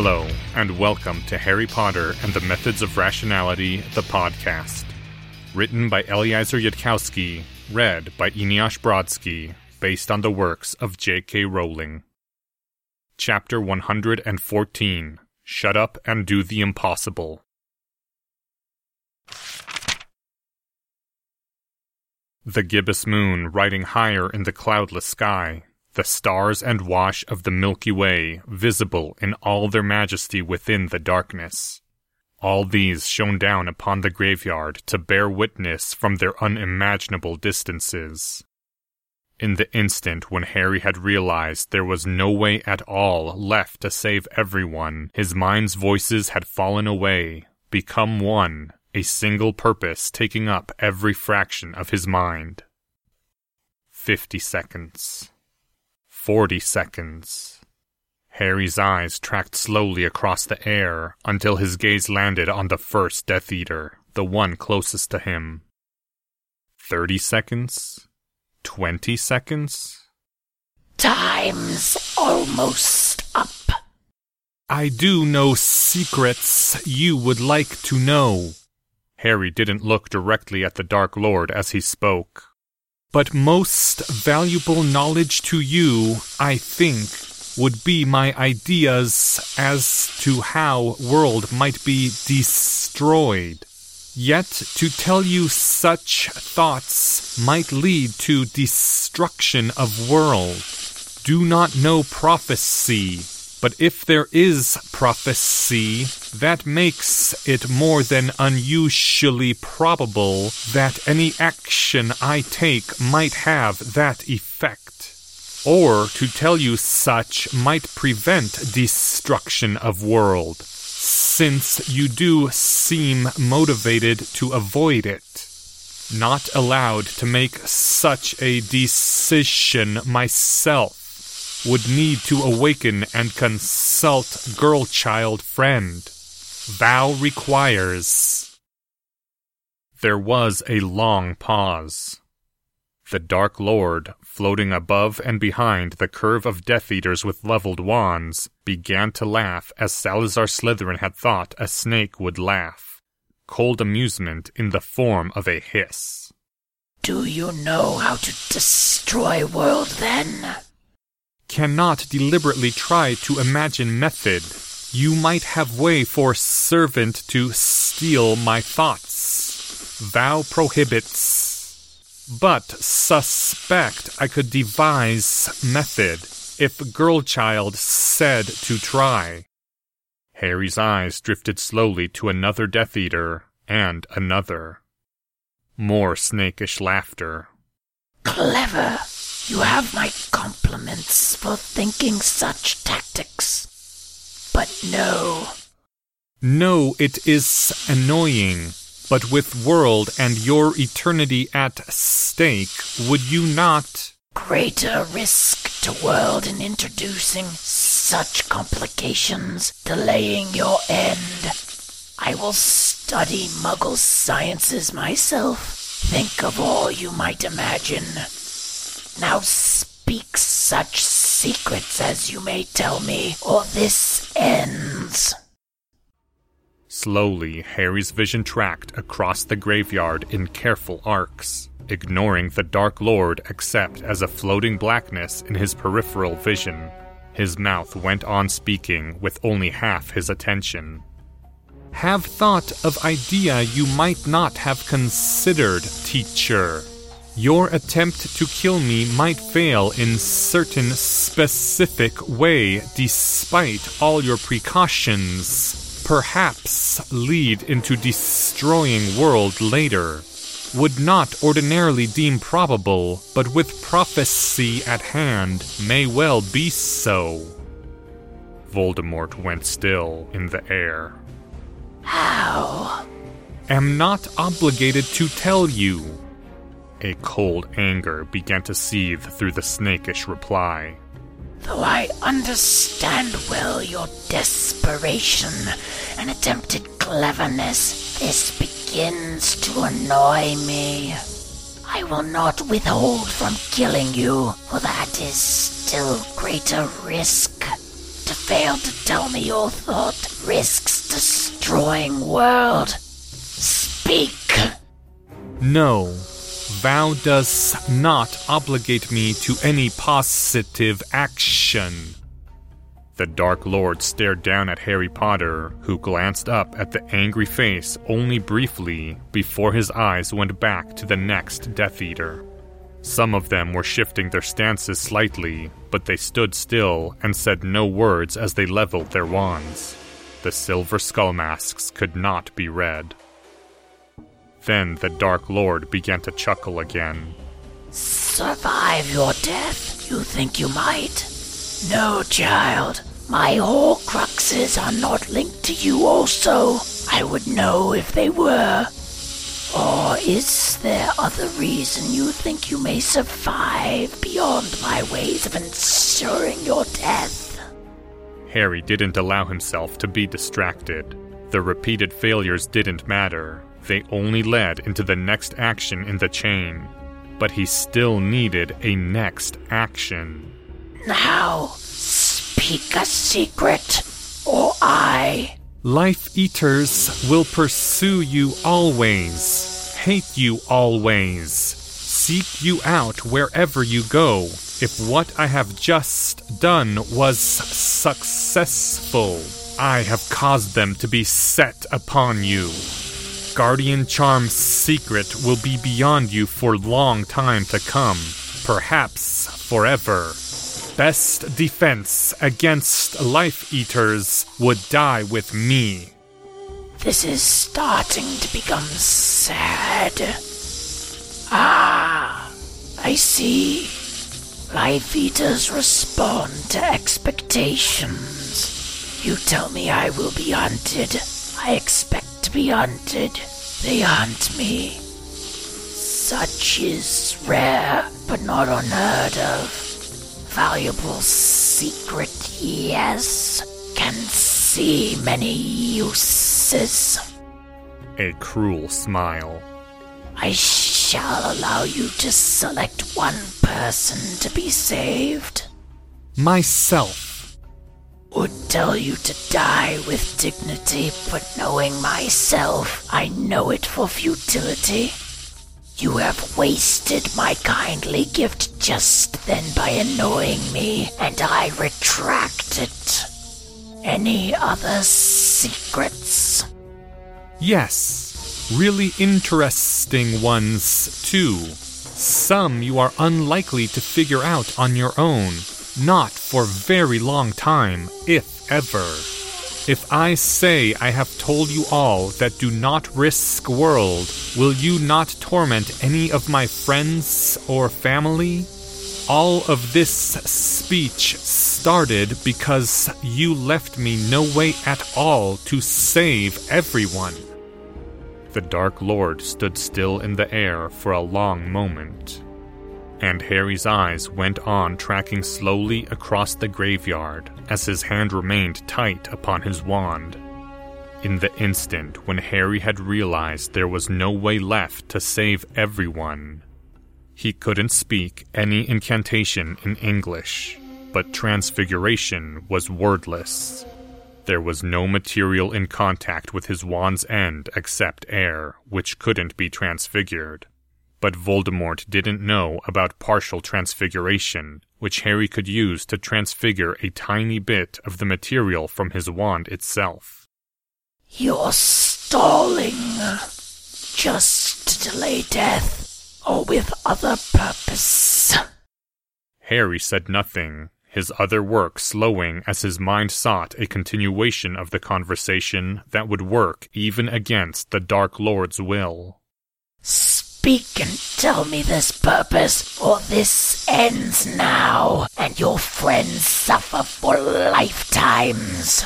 Hello, and welcome to Harry Potter and the Methods of Rationality, the podcast. Written by Eliezer Yudkowsky, read by Eneasz Brodsky, based on the works of J.K. Rowling. Chapter 114 Shut Up and Do the Impossible. The gibbous moon riding higher in the cloudless sky, the stars and wash of the Milky Way visible in all their majesty within the darkness. All these shone down upon the graveyard to bear witness from their unimaginable distances. In the instant when Harry had realized there was no way at all left to save everyone, his mind's voices had fallen away, become one, a single purpose taking up every fraction of his mind. Fifty seconds. Forty seconds. Harry's eyes tracked slowly across the air until his gaze landed on the first Death Eater, the one closest to him. Thirty seconds? Twenty seconds? Time's almost up. I do know secrets you would like to know. Harry didn't look directly at the Dark Lord as he spoke. But most valuable knowledge to you, I think, would be my ideas as to how world might be destroyed. Yet to tell you such thoughts might lead to destruction of world. Do not know prophecy, but if there is prophecy, that makes it more than unusually probable that any action I take might have that effect. Or to tell you such might prevent destruction of world, since you do seem motivated to avoid it. Not allowed to make such a decision myself would need to awaken and consult girl child friend. Vow requires. There was a long pause. The Dark Lord, floating above and behind the curve of Death Eaters with leveled wands, began to laugh as Salazar Slytherin had thought a snake would laugh. Cold amusement in the form of a hiss. Do you know how to destroy world then? cannot deliberately try to imagine method. You might have way for servant to steal my thoughts. Vow prohibits. But suspect I could devise method if girl child said to try. Harry's eyes drifted slowly to another Death Eater and another. More snakish laughter. Clever. You have my compliments for thinking such tactics. But no. No, it is annoying. But with world and your eternity at stake, would you not? Greater risk to world in introducing such complications, delaying your end. I will study Muggle sciences myself. Think of all you might imagine. Now speak such secrets as you may tell me, or this ends. Slowly, Harry's vision tracked across the graveyard in careful arcs, ignoring the Dark Lord except as a floating blackness in his peripheral vision. His mouth went on speaking with only half his attention. Have thought of idea you might not have considered, teacher. Your attempt to kill me might fail in certain specific way despite all your precautions. Perhaps lead into destroying world later. Would not ordinarily deem probable, but with prophecy at hand, may well be so. Voldemort went still in the air. How? Am not obligated to tell you. A cold anger began to seethe through the snakish reply. Though I understand well your desperation and attempted cleverness, this begins to annoy me. I will not withhold from killing you, for that is still greater risk. To fail to tell me your thought risks destroying world. Speak. No, vow does not obligate me to any positive action. The Dark Lord stared down at Harry Potter, who glanced up at the angry face only briefly before his eyes went back to the next Death Eater. Some of them were shifting their stances slightly, but they stood still and said no words as they leveled their wands. The silver skull masks could not be read. Then the Dark Lord began to chuckle again. Survive your death? You think you might? No, child. My Horcruxes are not linked to you also. I would know if they were. Or is there other reason you think you may survive beyond my ways of ensuring your death? Harry didn't allow himself to be distracted. The repeated failures didn't matter, they only led into the next action in the chain. But he still needed a next action. Now, speak a secret, or I. Life eaters will pursue you always, hate you always, seek you out wherever you go. If what I have just done was successful, I have caused them to be set upon you. Guardian Charm's secret will be beyond you for long time to come, perhaps forever. Best defense against life eaters would die with me. This is starting to become sad. Ah, I see. Life eaters respond to expectations. You tell me I will be hunted. I expect be hunted. They hunt me. Such is rare, but not unheard of. Valuable secret, yes. Can see many uses. A cruel smile. I shall allow you to select one person to be saved. Myself. Would tell you to die with dignity, but knowing myself, I know it for futility. You have wasted my kindly gift just then by annoying me, and I retract it. Any other secrets? Yes, really interesting ones, too. Some you are unlikely to figure out on your own, not for very long time, if ever. If I say I have told you all that do not risk world, will you not torment any of my friends or family? All of this speech started because you left me no way at all to save everyone. The Dark Lord stood still in the air for a long moment, and Harry's eyes went on tracking slowly across the graveyard as his hand remained tight upon his wand. In the instant when Harry had realized there was no way left to save everyone, he couldn't speak any incantation in English, but transfiguration was wordless. There was no material in contact with his wand's end except air, which couldn't be transfigured. But Voldemort didn't know about partial transfiguration, which Harry could use to transfigure a tiny bit of the material from his wand itself. You're stalling. Just to delay death, or with other purpose. Harry said nothing, his other work slowing as his mind sought a continuation of the conversation that would work even against the Dark Lord's will. Speak and tell me this purpose, or this ends now, and your friends suffer for lifetimes.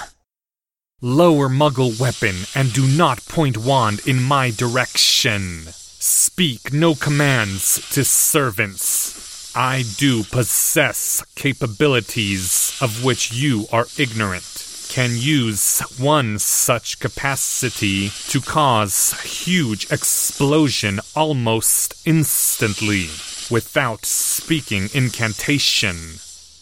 Lower Muggle weapon and do not point wand in my direction. Speak no commands to servants. I do possess capabilities of which you are ignorant. Can use one such capacity to cause huge explosion almost instantly without speaking incantation.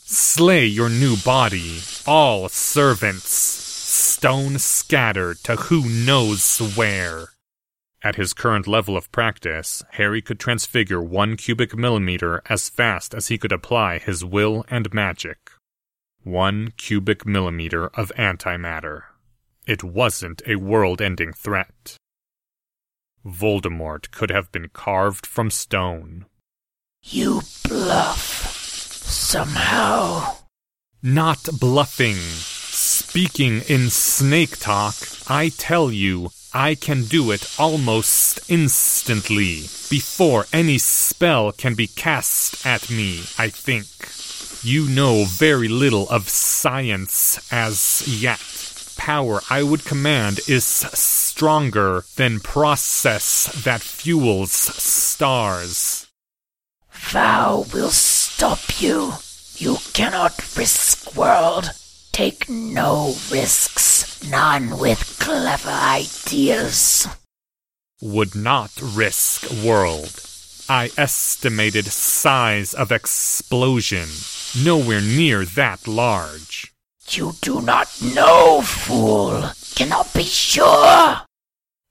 Slay your new body, all servants, stone scattered to who knows where. At his current level of practice, Harry could transfigure one cubic millimeter as fast as he could apply his will and magic. One cubic millimeter of antimatter. It wasn't a world ending threat. Voldemort could have been carved from stone. You bluff. Somehow. Not bluffing. Speaking in snake talk, I tell you, I can do it almost instantly, before any spell can be cast at me, I think. You know very little of science as yet. Power I would command is stronger than process that fuels stars. Vow will stop you. You cannot risk world. Take no risks, none with clever ideas. Would not risk world. I estimated size of explosion. Nowhere near that large. You do not know, fool. Cannot be sure.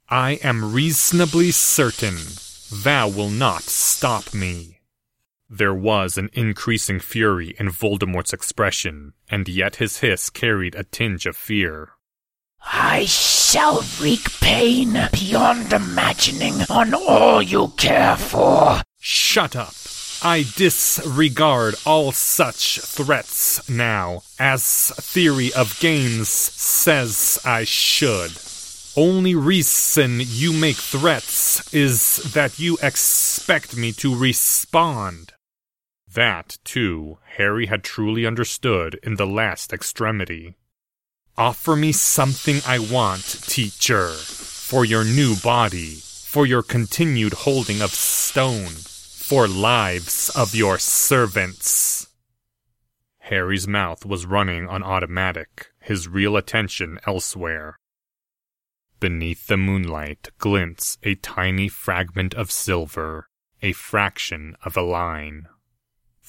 I am reasonably certain. Thou will not stop me. There was an increasing fury in Voldemort's expression, and yet his hiss carried a tinge of fear. I shall wreak pain beyond imagining on all you care for. Shut up! I disregard all such threats now, as theory of games says I should. Only reason you make threats is that you expect me to respond. That, too, Harry had truly understood in the last extremity. Offer me something I want, teacher, for your new body, for your continued holding of stone, for lives of your servants. Harry's mouth was running on automatic, his real attention elsewhere. Beneath the moonlight glints a tiny fragment of silver, a fraction of a line.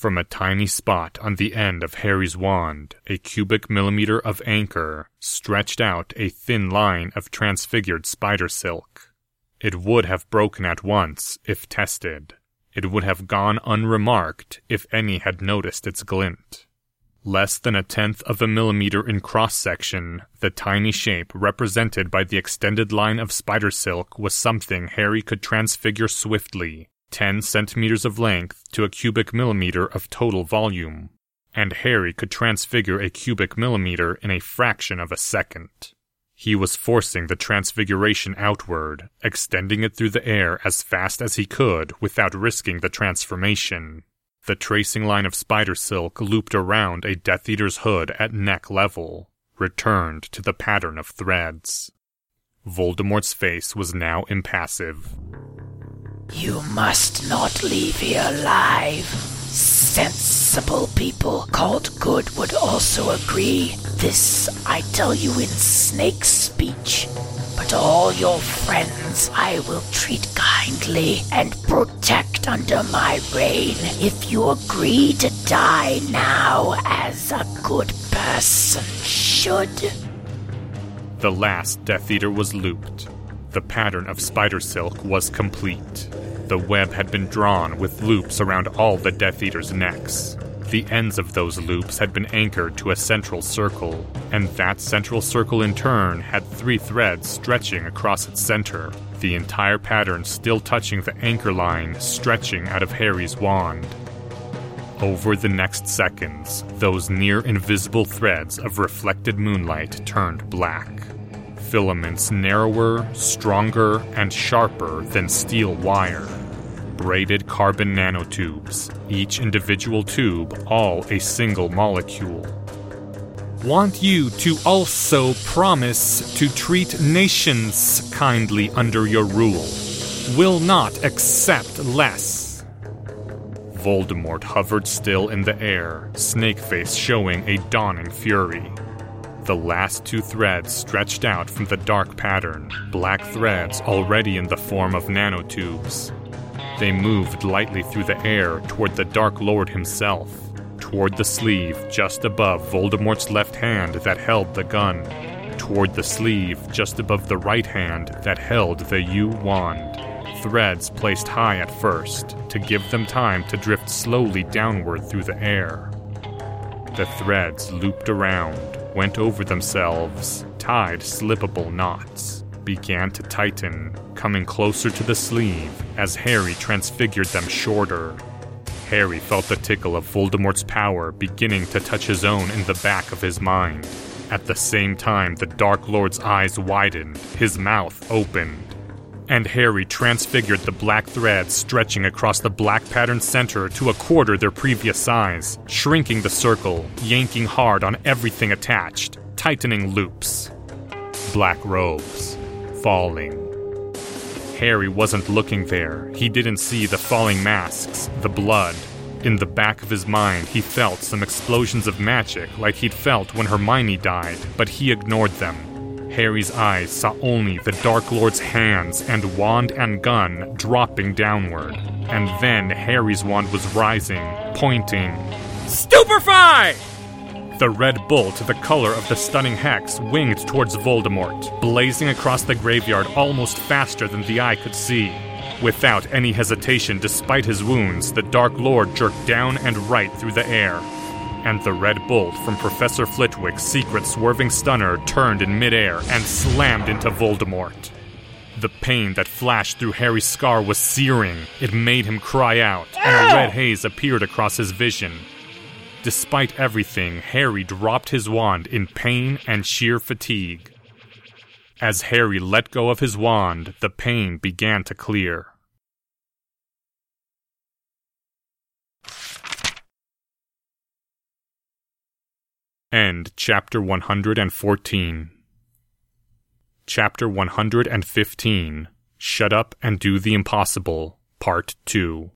From a tiny spot on the end of Harry's wand, a cubic millimeter of anchor stretched out a thin line of transfigured spider silk. It would have broken at once if tested. It would have gone unremarked if any had noticed its glint. Less than a tenth of a millimeter in cross section, the tiny shape represented by the extended line of spider silk was something Harry could transfigure swiftly, 10 centimeters of length to a cubic millimeter of total volume, and Harry could transfigure a cubic millimeter in a fraction of a second. He was forcing the transfiguration outward, extending it through the air as fast as he could without risking the transformation. The tracing line of spider silk looped around a Death Eater's hood at neck level, returned to the pattern of threads. Voldemort's face was now impassive. You must not leave here alive. Sensible people called good would also agree. This I tell you in snake speech. But all your friends I will treat kindly and protect under my reign if you agree to die now as a good person should. The last Death Eater was looped. The pattern of spider silk was complete. The web had been drawn with loops around all the Death Eater's necks. The ends of those loops had been anchored to a central circle, and that central circle in turn had three threads stretching across its center, the entire pattern still touching the anchor line stretching out of Harry's wand. Over the next seconds, those near invisible threads of reflected moonlight turned black. Filaments narrower, stronger, and sharper than steel wire braided carbon nanotubes, each individual tube all a single molecule. Want you to also promise to treat nations kindly under your rule. Will not accept less. Voldemort hovered still in the air, Snakeface showing a dawning fury. The last two threads stretched out from the dark pattern, black threads already in the form of nanotubes. They moved lightly through the air toward the Dark Lord himself, toward the sleeve just above Voldemort's left hand that held the gun, toward the sleeve just above the right hand that held the Yew wand. Threads placed high at first to give them time to drift slowly downward through the air. The threads looped around, went over themselves, tied slippable knots, began to tighten, coming closer to the sleeve as Harry transfigured them shorter. Harry felt the tickle of Voldemort's power beginning to touch his own in the back of his mind. At the same time, the Dark Lord's eyes widened, his mouth opened, and Harry transfigured the black threads stretching across the black patterned center to a quarter their previous size, shrinking the circle, yanking hard on everything attached, tightening loops. Black robes, falling. Harry wasn't looking there. He didn't see the falling masks, the blood. In the back of his mind, he felt some explosions of magic like he'd felt when Hermione died, but he ignored them. Harry's eyes saw only the Dark Lord's hands and wand and gun dropping downward. And then Harry's wand was rising, pointing. Stupefy! The red bolt, the color of the stunning hex, winged towards Voldemort, blazing across the graveyard almost faster than the eye could see. Without any hesitation, despite his wounds, the Dark Lord jerked down and right through the air. And the red bolt from Professor Flitwick's secret swerving stunner turned in midair and slammed into Voldemort. The pain that flashed through Harry's scar was searing. It made him cry out, and a red haze appeared across his vision. Despite everything, Harry dropped his wand in pain and sheer fatigue. As Harry let go of his wand, the pain began to clear. End chapter 114. Chapter 115 Shut Up and Do the Impossible, Part 2.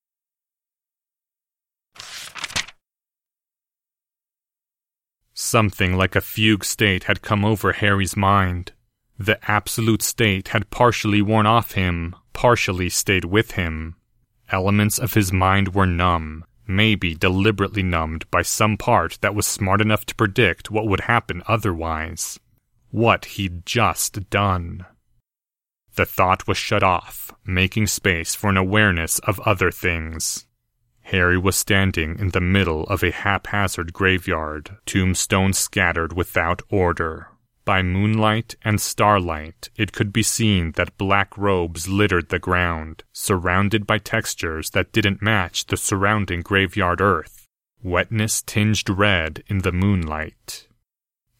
Something like a fugue state had come over Harry's mind. The absolute state had partially worn off him, partially stayed with him. Elements of his mind were numb, maybe deliberately numbed by some part that was smart enough to predict what would happen otherwise. What he'd just done. The thought was shut off, making space for an awareness of other things. Harry was standing in the middle of a haphazard graveyard, tombstones scattered without order. By moonlight and starlight, it could be seen that black robes littered the ground, surrounded by textures that didn't match the surrounding graveyard earth. Wetness tinged red in the moonlight.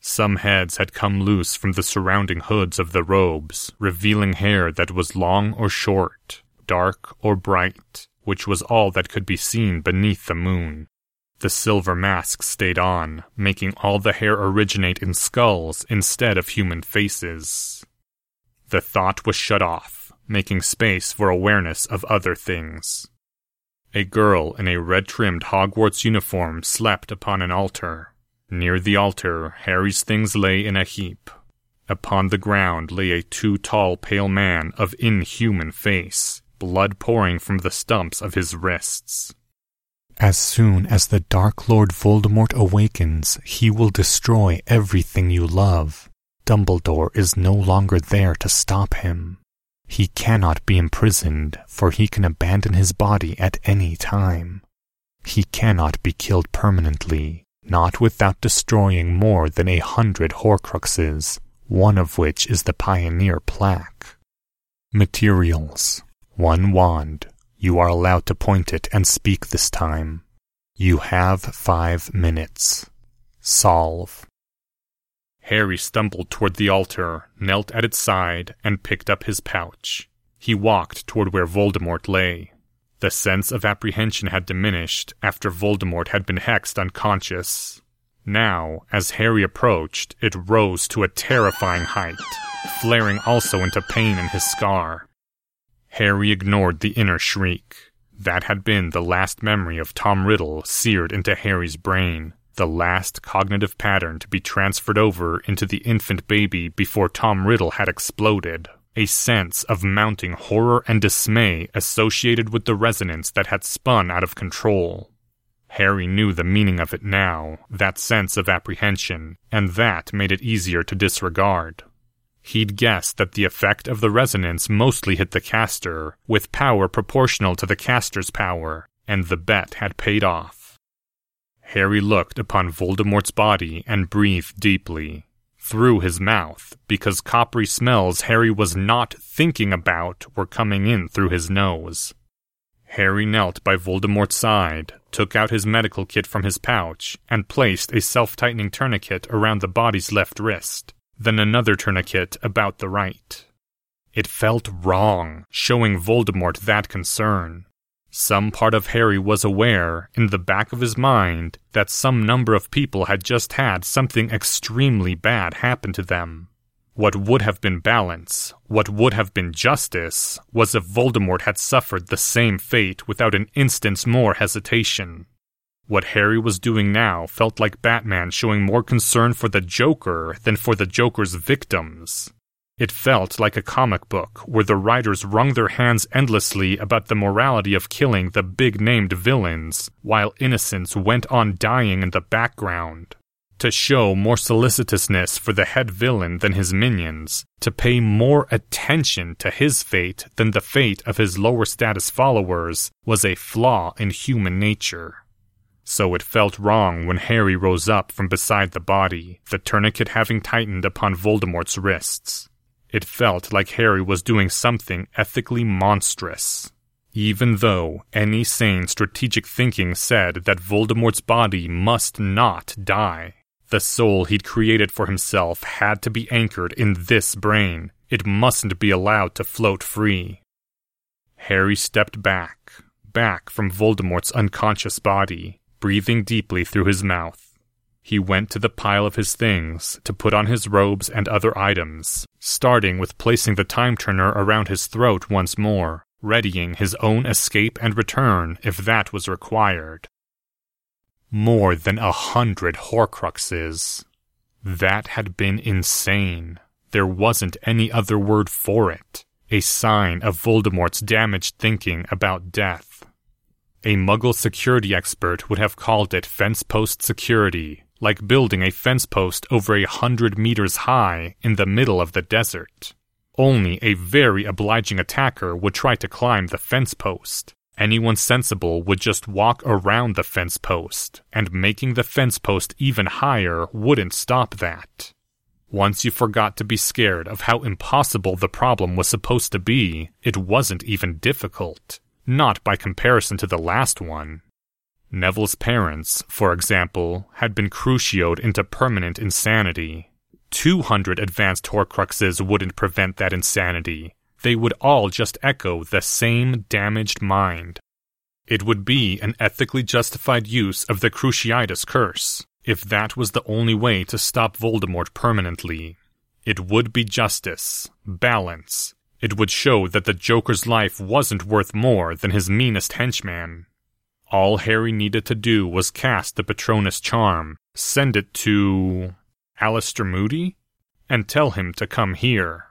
Some heads had come loose from the surrounding hoods of the robes, revealing hair that was long or short, dark or bright, which was all that could be seen beneath the moon. The silver mask stayed on, making all the hair originate in skulls instead of human faces. The thought was shut off, making space for awareness of other things. A girl in a red trimmed Hogwarts uniform slept upon an altar. Near the altar, Harry's things lay in a heap. Upon the ground lay a too tall, pale man of inhuman face, blood pouring from the stumps of his wrists. As soon as the Dark Lord Voldemort awakens, he will destroy everything you love. Dumbledore is no longer there to stop him. He cannot be imprisoned, for he can abandon his body at any time. He cannot be killed permanently, not without destroying more than a hundred Horcruxes, one of which is the Pioneer plaque. Materials One wand, you are allowed to point it and speak this time. You have five minutes. Solve. Harry stumbled toward the altar, knelt at its side, and picked up his pouch. He walked toward where Voldemort lay. The sense of apprehension had diminished after Voldemort had been hexed unconscious. Now, as Harry approached, it rose to a terrifying height, flaring also into pain in his scar. Harry ignored the inner shriek. That had been the last memory of Tom Riddle seared into Harry's brain, the last cognitive pattern to be transferred over into the infant baby before Tom Riddle had exploded. A sense of mounting horror and dismay associated with the resonance that had spun out of control. Harry knew the meaning of it now, that sense of apprehension, and that made it easier to disregard. He'd guessed that the effect of the resonance mostly hit the caster, with power proportional to the caster's power, and the bet had paid off. Harry looked upon Voldemort's body and breathed deeply. Through his mouth, because coppery smells Harry was not thinking about were coming in through his nose. Harry knelt by Voldemort's side, took out his medical kit from his pouch, and placed a self tightening tourniquet around the body's left wrist, then another tourniquet about the right. It felt wrong, showing Voldemort that concern. Some part of Harry was aware, in the back of his mind, that some number of people had just had something extremely bad happen to them. What would have been balance, what would have been justice, was if Voldemort had suffered the same fate without an instant's more hesitation. What Harry was doing now felt like Batman showing more concern for the Joker than for the Joker's victims. It felt like a comic book where the writers wrung their hands endlessly about the morality of killing the big named villains, while innocents went on dying in the background to show more solicitousness for the head villain than his minions, to pay more attention to his fate than the fate of his lower status followers, was a flaw in human nature. So it felt wrong when Harry rose up from beside the body, the tourniquet having tightened upon Voldemort's wrists. It felt like Harry was doing something ethically monstrous. Even though any sane strategic thinking said that Voldemort's body must not die. The soul he'd created for himself had to be anchored in this brain. It mustn't be allowed to float free. Harry stepped back, back from Voldemort's unconscious body, breathing deeply through his mouth. He went to the pile of his things to put on his robes and other items, starting with placing the time turner around his throat once more, readying his own escape and return if that was required. More than a hundred Horcruxes. That had been insane. There wasn't any other word for it. A sign of Voldemort's damaged thinking about death. A Muggle security expert would have called it fence post security, like building a fence post over a hundred meters high in the middle of the desert. Only a very obliging attacker would try to climb the fence post. Anyone sensible would just walk around the fence post, and making the fence post even higher wouldn't stop that. Once you forgot to be scared of how impossible the problem was supposed to be, it wasn't even difficult. Not by comparison to the last one. Neville's parents, for example, had been crucioed into permanent insanity. 200 advanced Horcruxes wouldn't prevent that insanity, they would all just echo the same damaged mind. It would be an ethically justified use of the Cruciatus curse, if that was the only way to stop Voldemort permanently. It would be justice, balance. It would show that the Joker's life wasn't worth more than his meanest henchman. All Harry needed to do was cast the Patronus charm, send it to. Alastor Moody? And tell him to come here.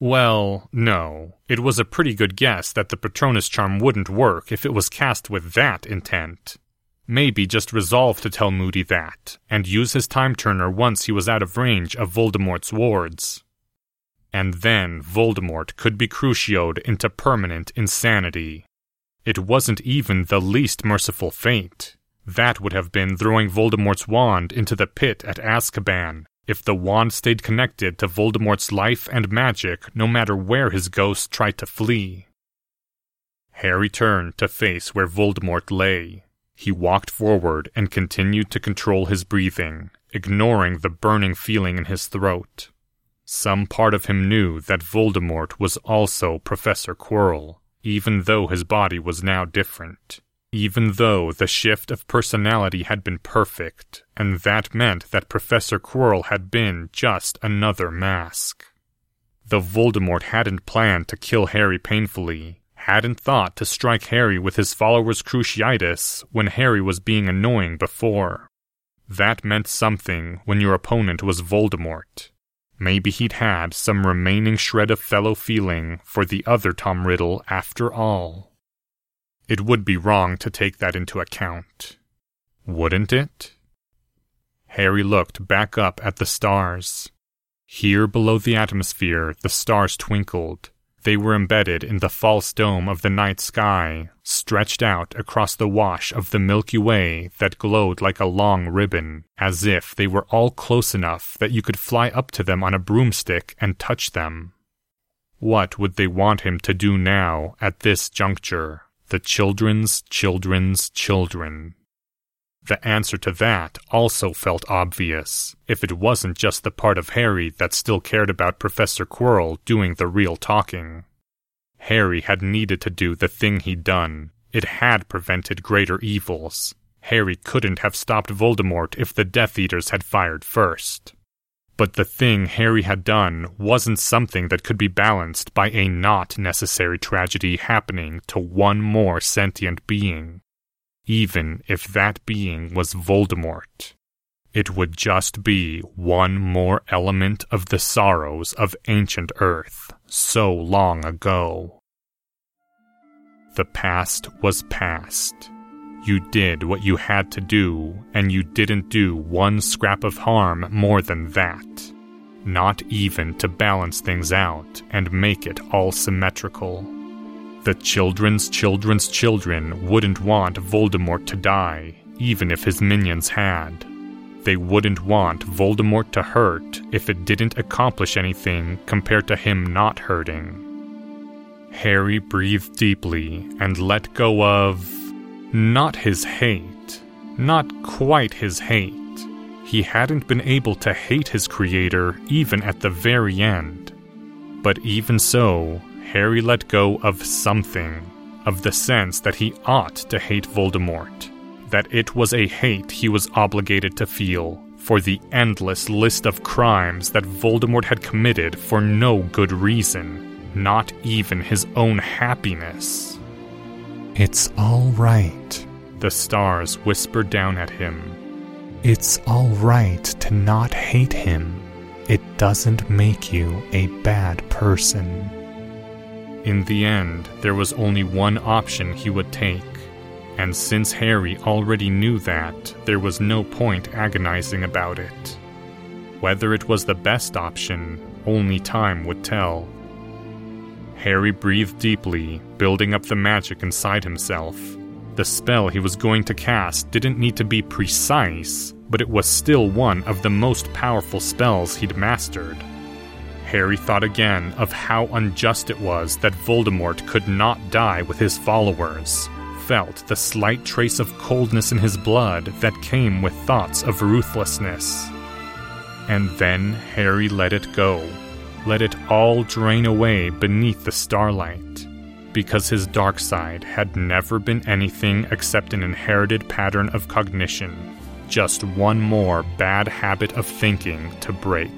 Well, no. It was a pretty good guess that the Patronus charm wouldn't work if it was cast with that intent. Maybe just resolve to tell Moody that, and use his time turner once he was out of range of Voldemort's wards. And then Voldemort could be crucioed into permanent insanity. It wasn't even the least merciful fate. That would have been throwing Voldemort's wand into the pit at Azkaban, if the wand stayed connected to Voldemort's life and magic no matter where his ghost tried to flee. Harry turned to face where Voldemort lay. He walked forward and continued to control his breathing, ignoring the burning feeling in his throat. Some part of him knew that Voldemort was also Professor Quirrell, even though his body was now different even though the shift of personality had been perfect, and that meant that Professor Quirrell had been just another mask. Though Voldemort hadn't planned to kill Harry painfully, hadn't thought to strike Harry with his follower's cruciatus when Harry was being annoying before. That meant something when your opponent was Voldemort. Maybe he'd had some remaining shred of fellow feeling for the other Tom Riddle after all. It would be wrong to take that into account. Wouldn't it? Harry looked back up at the stars. Here below the atmosphere, the stars twinkled. They were embedded in the false dome of the night sky, stretched out across the wash of the Milky Way that glowed like a long ribbon, as if they were all close enough that you could fly up to them on a broomstick and touch them. What would they want him to do now, at this juncture? The children's children's children. The answer to that also felt obvious, if it wasn't just the part of Harry that still cared about Professor Quirrell doing the real talking. Harry had needed to do the thing he'd done. It had prevented greater evils. Harry couldn't have stopped Voldemort if the Death Eaters had fired first. But the thing Harry had done wasn't something that could be balanced by a not necessary tragedy happening to one more sentient being even if that being was Voldemort. It would just be one more element of the sorrows of ancient Earth so long ago. The past was past. You did what you had to do, and you didn't do one scrap of harm more than that. Not even to balance things out and make it all symmetrical. The children's children's children wouldn't want Voldemort to die, even if his minions had. They wouldn't want Voldemort to hurt if it didn't accomplish anything compared to him not hurting. Harry breathed deeply and let go of. not his hate. Not quite his hate. He hadn't been able to hate his creator even at the very end. But even so, Harry let go of something, of the sense that he ought to hate Voldemort, that it was a hate he was obligated to feel for the endless list of crimes that Voldemort had committed for no good reason, not even his own happiness. It's all right, the stars whispered down at him. It's all right to not hate him. It doesn't make you a bad person. In the end, there was only one option he would take, and since Harry already knew that, there was no point agonizing about it. Whether it was the best option, only time would tell. Harry breathed deeply, building up the magic inside himself. The spell he was going to cast didn't need to be precise, but it was still one of the most powerful spells he'd mastered. Harry thought again of how unjust it was that Voldemort could not die with his followers, felt the slight trace of coldness in his blood that came with thoughts of ruthlessness. And then Harry let it go, let it all drain away beneath the starlight, because his dark side had never been anything except an inherited pattern of cognition, just one more bad habit of thinking to break.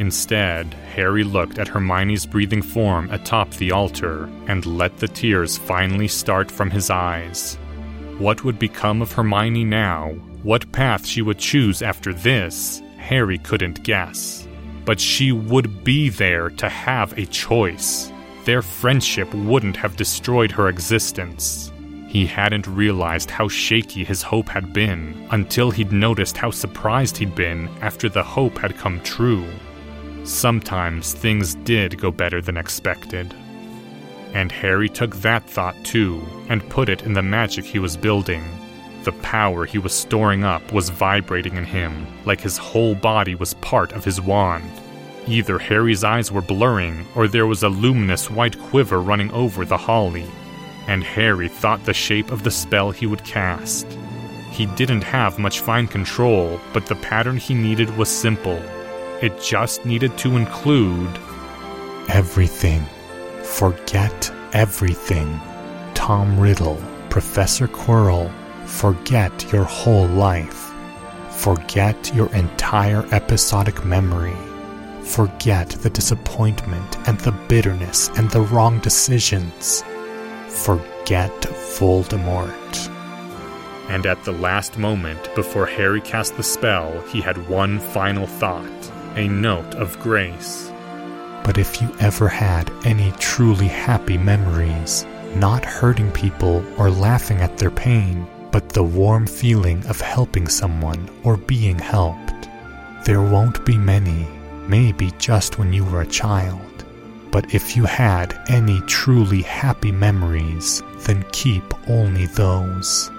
Instead, Harry looked at Hermione's breathing form atop the altar and let the tears finally start from his eyes. What would become of Hermione now? What path she would choose after this? Harry couldn't guess. But she would be there to have a choice. Their friendship wouldn't have destroyed her existence. He hadn't realized how shaky his hope had been until he'd noticed how surprised he'd been after the hope had come true. Sometimes things did go better than expected. And Harry took that thought too and put it in the magic he was building. The power he was storing up was vibrating in him, like his whole body was part of his wand. Either Harry's eyes were blurring, or there was a luminous white quiver running over the holly. And Harry thought the shape of the spell he would cast. He didn't have much fine control, but the pattern he needed was simple it just needed to include everything. Forget everything. Tom Riddle, Professor Quirrell, forget your whole life. Forget your entire episodic memory. Forget the disappointment and the bitterness and the wrong decisions. Forget Voldemort. And at the last moment before Harry cast the spell, he had one final thought a note of grace. But if you ever had any truly happy memories, not hurting people or laughing at their pain, but the warm feeling of helping someone or being helped. There won't be many, maybe just when you were a child. But if you had any truly happy memories, then keep only those.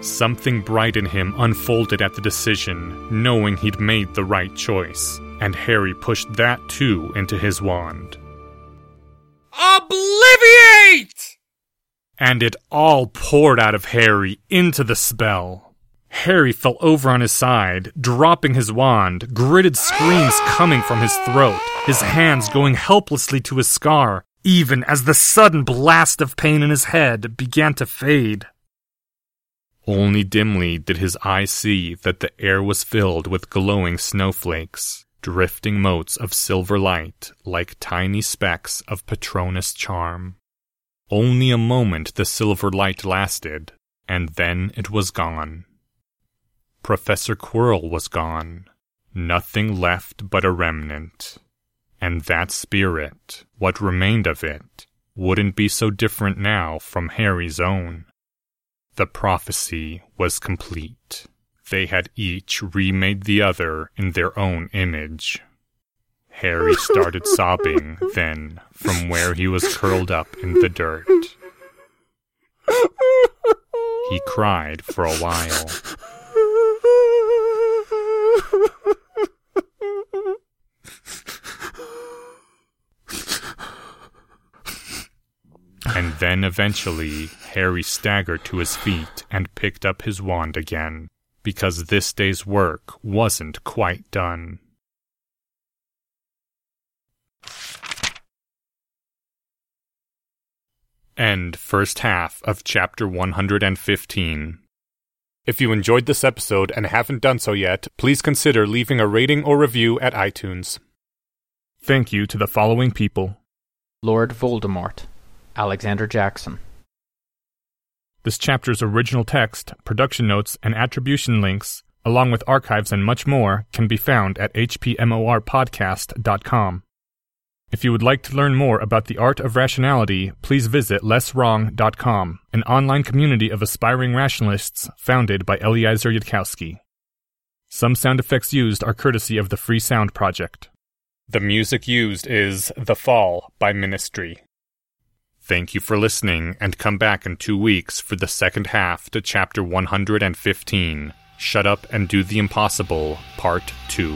Something bright in him unfolded at the decision, knowing he'd made the right choice, and Harry pushed that too into his wand. Obliviate! And it all poured out of Harry into the spell. Harry fell over on his side, dropping his wand, gritted screams coming from his throat, his hands going helplessly to his scar, even as the sudden blast of pain in his head began to fade. Only dimly did his eyes see that the air was filled with glowing snowflakes, drifting motes of silver light like tiny specks of Patronus charm. Only a moment the silver light lasted, and then it was gone. Professor Quirrell was gone. Nothing left but a remnant. And that spirit, what remained of it, wouldn't be so different now from Harry's own. The prophecy was complete. They had each remade the other in their own image. Harry started sobbing then from where he was curled up in the dirt. He cried for a while. And then eventually, Harry staggered to his feet and picked up his wand again, because this day's work wasn't quite done. End first half of chapter 115. If you enjoyed this episode and haven't done so yet, please consider leaving a rating or review at iTunes. Thank you to the following people Lord Voldemort, Alexander Jackson. This chapter's original text, production notes, and attribution links, along with archives and much more, can be found at hpmorpodcast.com. If you would like to learn more about the art of rationality, please visit lesswrong.com, an online community of aspiring rationalists founded by Eliezer Yudkowsky. Some sound effects used are courtesy of the Free Sound Project. The music used is The Fall by Ministry. Thank you for listening, and come back in two weeks for the second half to chapter 115 Shut Up and Do the Impossible, Part 2.